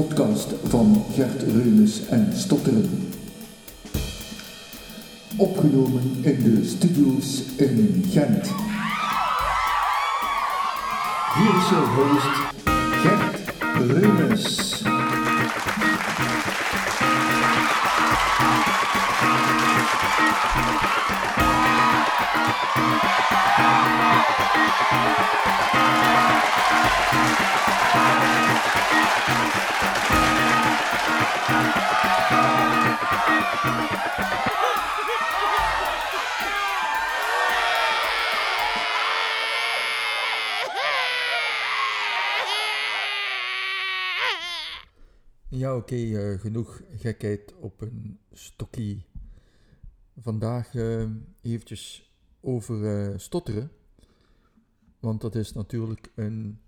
podcast van Gert Reumes en Stotteren. Opgenomen in de studio's in Gent. Hier is jouw host Gert Reumes. Oké, eh, genoeg gekheid op een stokkie. Vandaag uh, eventjes over uh, stotteren. Want dat is natuurlijk een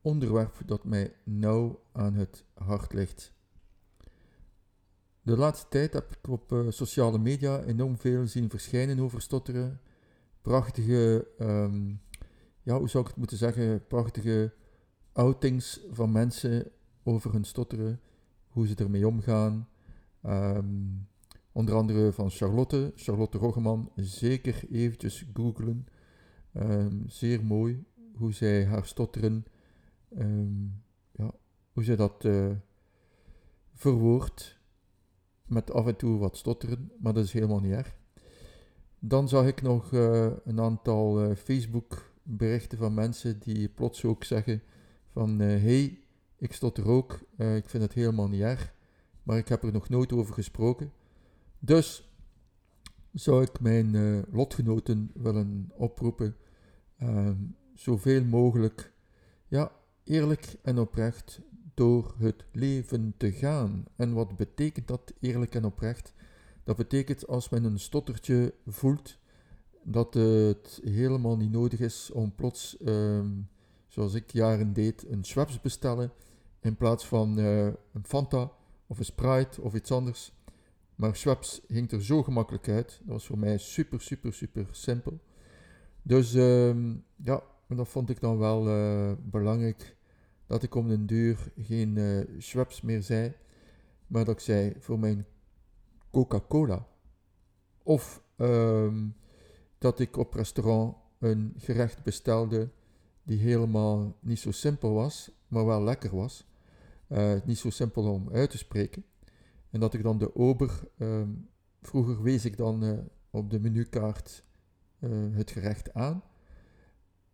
onderwerp dat mij nauw aan het hart ligt. De laatste tijd heb ik op sociale media enorm veel zien verschijnen over stotteren. Prachtige, um, ja, hoe zou ik het moeten zeggen, prachtige outings van mensen over hun stotteren hoe ze ermee omgaan. Um, onder andere van Charlotte, Charlotte Roggeman, zeker eventjes googlen. Um, zeer mooi hoe zij haar stotteren, um, ja, hoe zij dat uh, verwoordt. Met af en toe wat stotteren, maar dat is helemaal niet erg. Dan zag ik nog uh, een aantal uh, Facebook berichten van mensen die plots ook zeggen van hey, ik stotter ook, uh, ik vind het helemaal niet erg, maar ik heb er nog nooit over gesproken. Dus zou ik mijn uh, lotgenoten willen oproepen, uh, zoveel mogelijk, ja, eerlijk en oprecht door het leven te gaan. En wat betekent dat eerlijk en oprecht? Dat betekent als men een stottertje voelt, dat het helemaal niet nodig is om plots, ehm, zoals ik jaren deed, een Schweppes bestellen in plaats van uh, een Fanta of een Sprite of iets anders. Maar Schweppes ging er zo gemakkelijk uit. Dat was voor mij super, super, super simpel. Dus uh, ja, dat vond ik dan wel uh, belangrijk. Dat ik om den duur geen uh, meer zei. Maar dat ik zei voor mijn Coca-Cola. Of uh, dat ik op restaurant een gerecht bestelde die helemaal niet zo simpel was, maar wel lekker was. Uh, niet zo simpel om uit te spreken. En dat ik dan de ober, uh, vroeger wees ik dan uh, op de menukaart eh, het gerecht aan.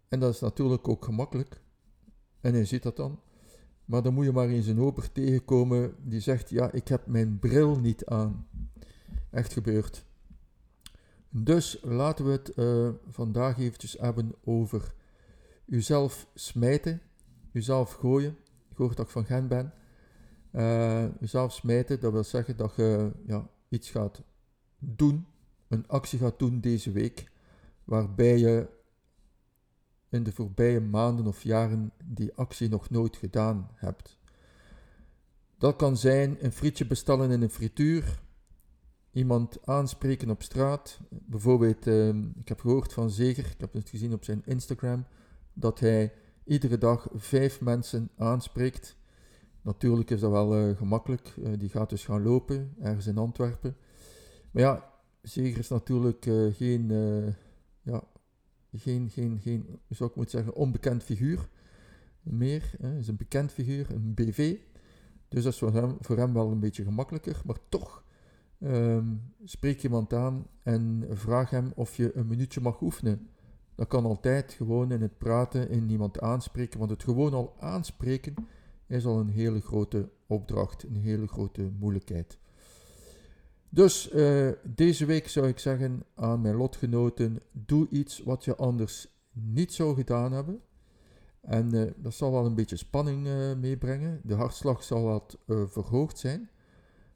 En dat is natuurlijk ook gemakkelijk. En hij ziet dat dan. Maar dan moet je maar eens een ober tegenkomen die zegt: Ja, ik heb mijn bril niet aan. Echt gebeurd. Dus laten we het vandaag eventjes hebben over uzelf smijten, uzelf gooien hoort dat ik van Gent ben. Jezelf smijten, dat wil zeggen dat je ja, iets gaat doen, een actie gaat doen deze week, waarbij je in de voorbije maanden of jaren die actie nog nooit gedaan hebt. Dat kan zijn een frietje bestellen in een frituur, iemand aanspreken op straat. Bijvoorbeeld, ik heb gehoord van Zeger, ik heb het gezien op zijn Instagram, dat hij iedere dag vijf mensen aanspreekt. Natuurlijk is dat wel uh, gemakkelijk. Uh, die gaat dus gaan lopen, ergens in Antwerpen. Maar ja, Zeger is natuurlijk uh, geen, ja, geen, geen, geen, zou ik moeten zeggen, onbekend figuur meer. Hij is een bekend figuur, een BV. Dus dat is voor hem, voor hem wel een beetje gemakkelijker. Maar toch, um, spreek iemand aan en vraag hem of je een minuutje mag oefenen. Dat kan altijd gewoon in het praten, in iemand aanspreken, want het gewoon al aanspreken is al een hele grote opdracht, een hele grote moeilijkheid. Dus uh, deze week zou ik zeggen aan mijn lotgenoten: doe iets wat je anders niet zou gedaan hebben. En uh, dat zal wel een beetje spanning uh, meebrengen. De hartslag zal wat verhoogd zijn.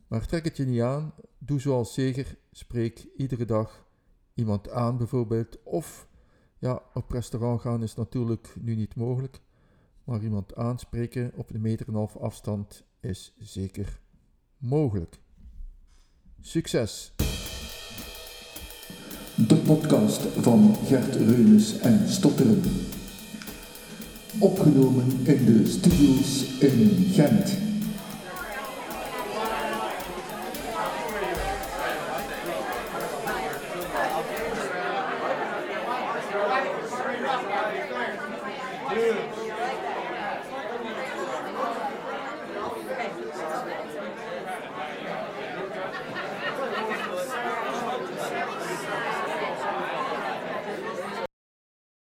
Maar trek het je niet aan. Doe zoals Zeger. Spreek iedere dag iemand aan, bijvoorbeeld. Of ja, op restaurant gaan is natuurlijk nu niet mogelijk, maar iemand aanspreken op een meter en een half afstand is zeker mogelijk. Succes! De podcast van Gert Reunis en Stotteren. Opgenomen in de studio's in Gent.